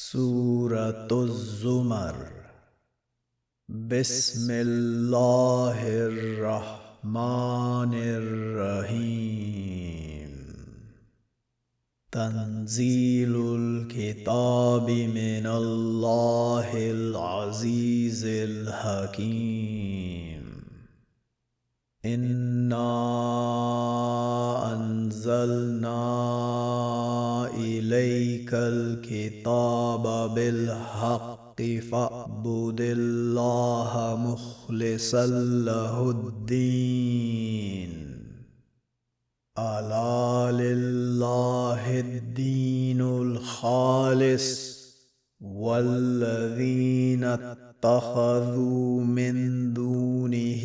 سورة الزمر. بسم الله الرحمن الرحيم. تنزيل الكتاب من الله العزيز الحكيم. إنا أنزلنا إليك الكتاب بالحق فاعبد الله مخلصا له الدين. ألا لله الدين الخالص والذين اتخذوا من دونه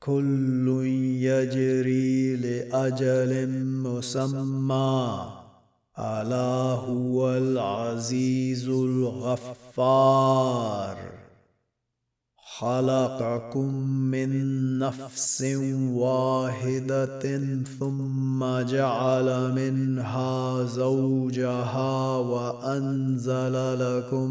كل يجري لأجل مسمى. ألا هو العزيز الغفار. خلقكم من نفس واحدة ثم جعل منها زوجها وأنزل لكم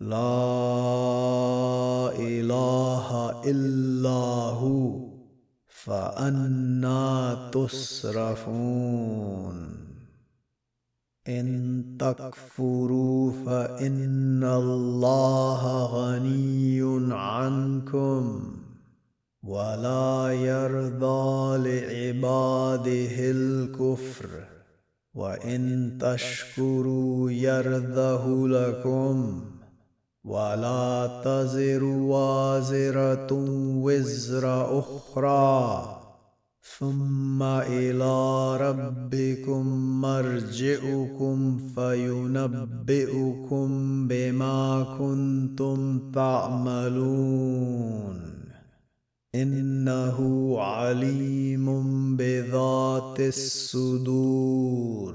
لا إله إلا هو فأنا تصرفون. إن تكفروا فإن الله غني عنكم ولا يرضى لعباده الكفر. وإن تشكروا يرضه لكم. ولا تزر وازرة وزر أخرى. ثم إلى ربكم مرجعكم فينبئكم بما كنتم تعملون. إنه عليم بذات الصدور.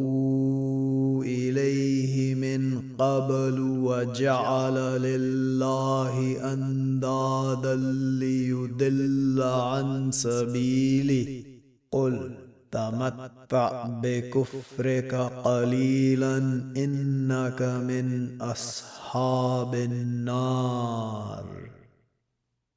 قبل وجعل لله أندادا ليدل عن سبيله. قل تمتع بكفرك قليلا إنك من أصحاب النار.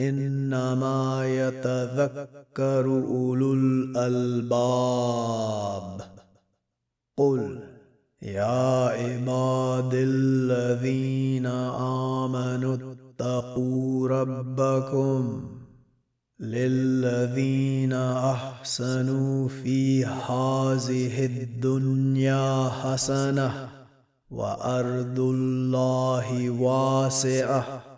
إنما يتذكر أولو الألباب. قل يا عباد الذين آمنوا اتقوا ربكم للذين أحسنوا في هذه الدنيا حسنة وأرض الله واسعة.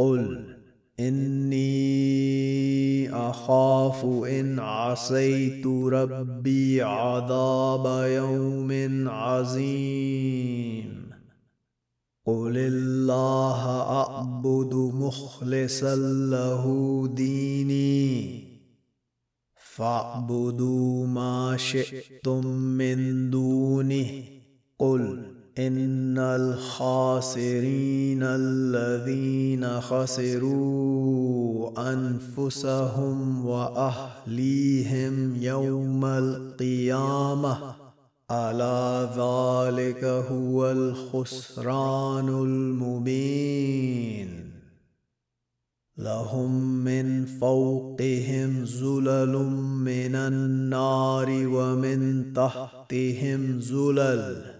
قل اني اخاف ان عصيت ربي عذاب يوم عظيم قل الله اعبد مخلصا له ديني فاعبدوا ما شئتم من دونه قل إن الخاسرين الذين خسروا أنفسهم وأهليهم يوم القيامة ألا ذلك هو الخسران المبين. لهم من فوقهم زلل من النار ومن تحتهم زلل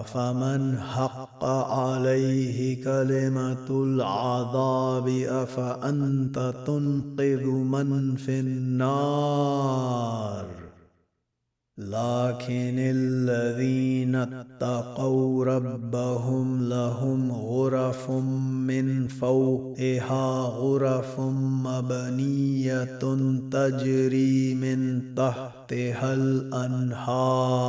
افمن حق عليه كلمة العذاب أفأنت تنقذ من في النار؟ لكن الذين اتقوا ربهم لهم غرف من فوقها غرف مبنية تجري من تحتها الأنهار.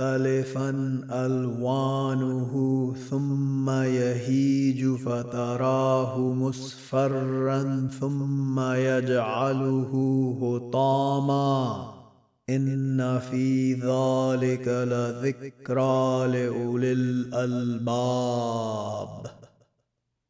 مختلفا ألوانه ثم يهيج فتراه مصفرا ثم يجعله هطاما. إن في ذلك لذكرى لأولي الألباب.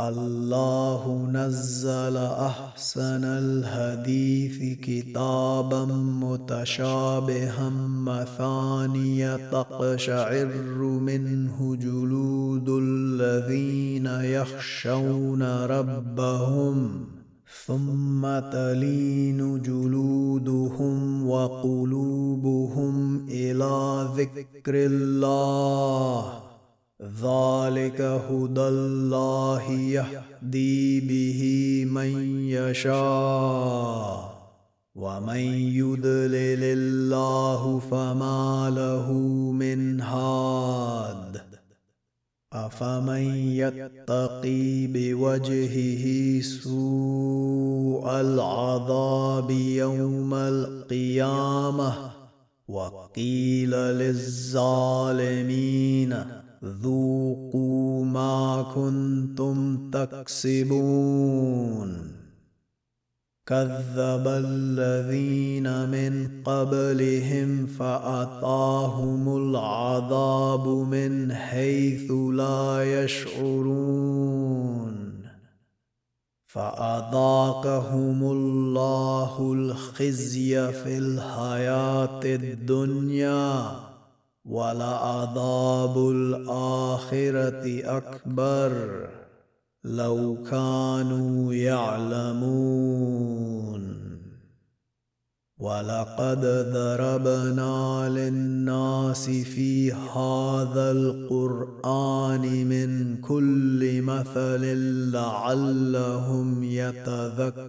الله نزل أحسن الحديث كتابا متشابها مثانية تقشعر منه جلود الذين يخشون ربهم ثم تلين جلودهم وقلوبهم إلى ذكر الله. ذلك هدى الله يهدي به من يشاء ومن يضلل الله فما له من هاد افمن يتقي بوجهه سوء العذاب يوم القيامه وقيل للظالمين ذوقوا ما كنتم تكسبون كذب الذين من قبلهم فاتاهم العذاب من حيث لا يشعرون فاذاقهم الله الخزي في الحياة الدنيا ولعذاب الآخرة أكبر لو كانوا يعلمون ولقد ضربنا للناس في هذا القرآن من كل مثل لعلهم يتذكرون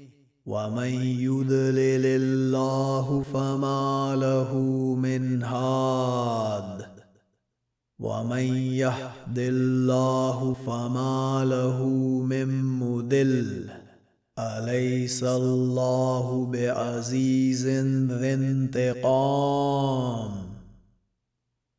ومن يضلل الله فما له من هاد. ومن يهد الله فما له من مدل أليس الله بعزيز ذي انتقام؟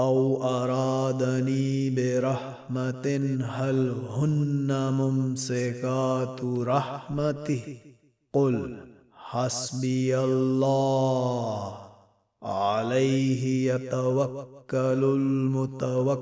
أو أرادني برحمة هل هن ممسكات رحمته؟ قل حسبي الله. عليه يتوكل المتوكلون.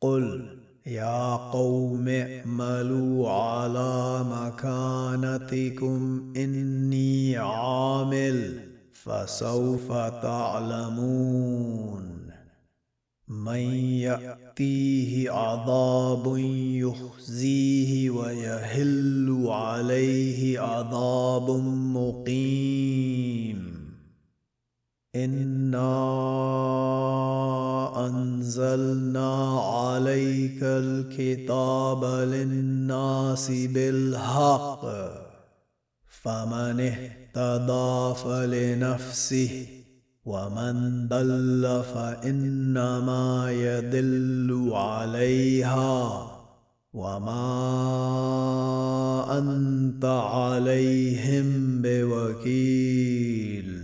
قل يا قوم اعملوا على مكانتكم إني عامل. فسوف تعلمون. من يأتيه عذاب يخزيه ويهل عليه عذاب مقيم. إنا أنزلنا عليك الكتاب للناس بالحق. فمن اهتدى فلنفسه ومن ضل فإنما يدل عليها. وما أنت عليهم بوكيل.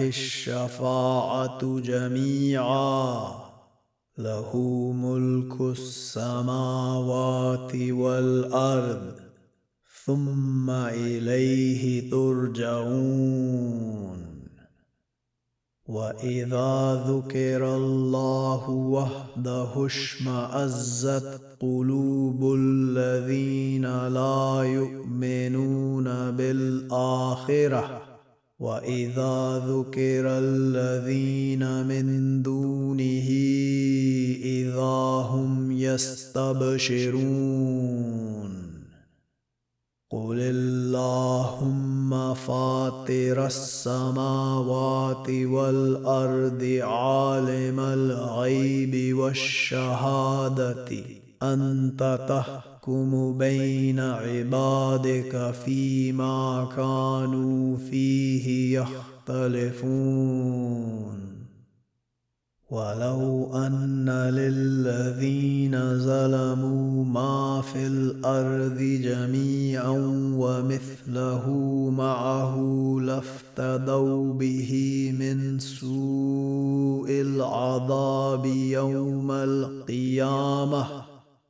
الشفاعة جميعا له ملك السماوات والأرض ثم إليه ترجعون. وإذا ذكر الله وحده اشمأزت قلوب الذين لا يؤمنون بالآخرة واذا ذكر الذين من دونه اذا هم يستبشرون قل اللهم فاطر السماوات والارض عالم الغيب والشهاده انت تحكم يحكم بين عبادك فيما كانوا فيه يختلفون. ولو أن للذين ظلموا ما في الأرض جميعا ومثله معه لافتدوا به من سوء العذاب يوم القيامة.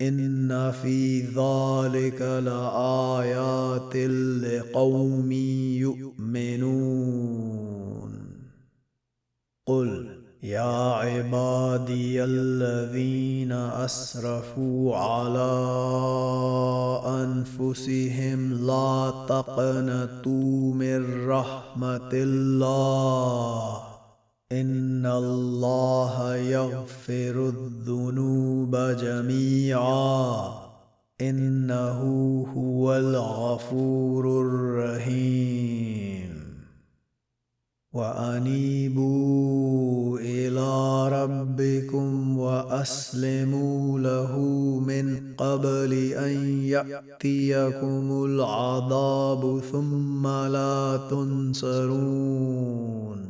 ان في ذلك لايات لقوم يؤمنون قل يا عبادي الذين اسرفوا على انفسهم لا تقنطوا من رحمه الله إن الله يغفر الذنوب جميعا. إنه هو الغفور الرحيم. وأنيبوا إلى ربكم وأسلموا له من قبل أن يأتيكم العذاب ثم لا تنصرون.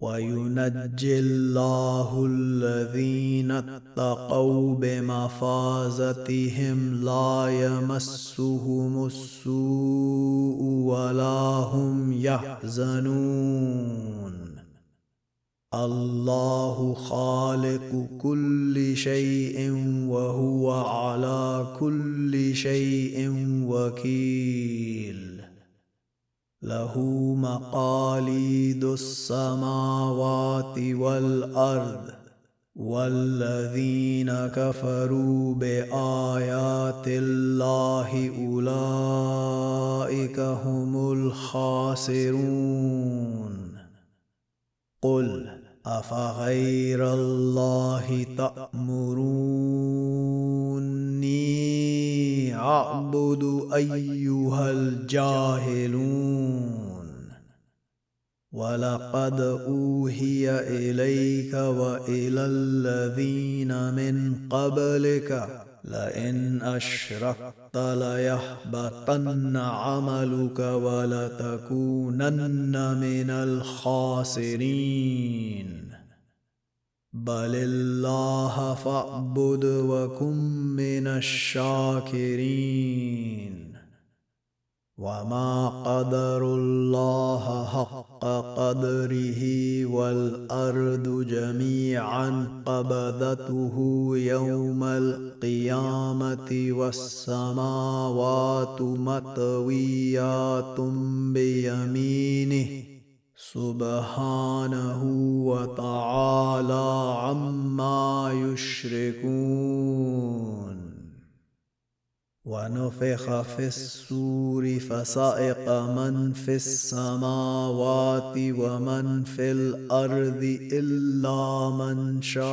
وينجي الله الذين اتقوا بمفازتهم لا يمسهم السوء ولا هم يحزنون الله خالق كل شيء وهو على كل شيء وكيل له مقاليد السماوات والأرض والذين كفروا بآيات الله أولئك هم الخاسرون. قل افغير الله تأمروني أعبد أيها الجاهلون ولقد أوحي إليك وإلى الذين من قبلك لئن اشركت ليحبطن عملك ولتكونن من الخاسرين. بل الله فاعبد وكن من الشاكرين. وما قدر الله حق قدره والارض جميعا قبضته يوم القيامه والسماوات مطويات بيمينه سبحانه وتعالى عما يشركون ونفخ في السور فصائق من في السماوات ومن في الأرض إلا من شاء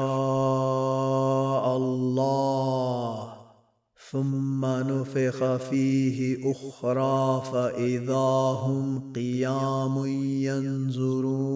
الله. ثم نفخ فيه أخرى فإذا هم قيام ينظرون.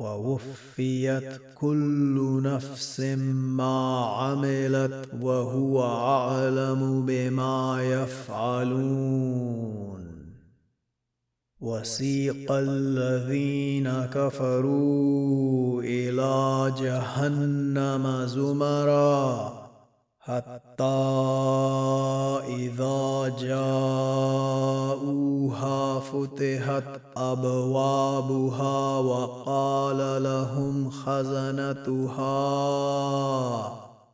ووفيت كل نفس ما عملت وهو أعلم بما يفعلون. وسيق الذين كفروا إلى جهنم زمرًا إذا جاءوها فتحت أبوابها وقال لهم خزنتها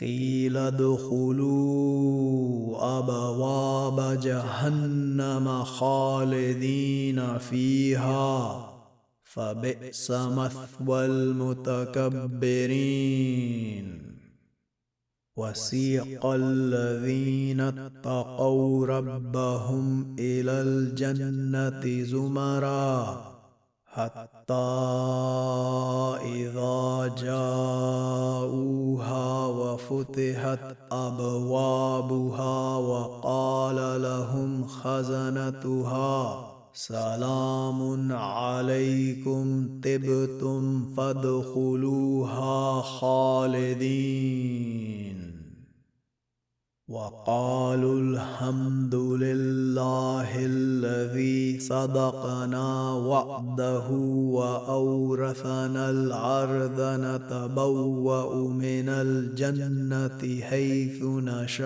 قيل ادخلوا أبواب جهنم خالدين فيها. فبئس مثوى المتكبرين. وسيق الذين اتقوا ربهم إلى الجنة زمرًا. حتى إذا جاءوها وفتحت أبوابها وقال لهم خزنتها سلام عليكم طبتم فادخلوها خالدين. وقالوا الحمد لله الذي صدقنا وعده وأورثنا الأرض نتبوأ من الجنة حيث نشاء.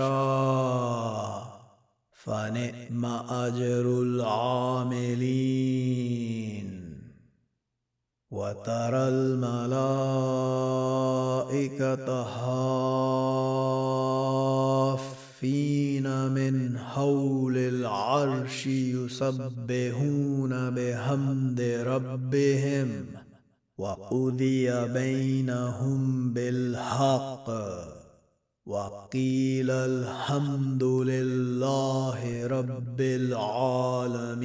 فنعم أجر العاملين. وترى الملائكة هاف المصطفين من حول العرش يسبحون بحمد ربهم وقضي بينهم بالحق وقيل الحمد لله رب العالمين.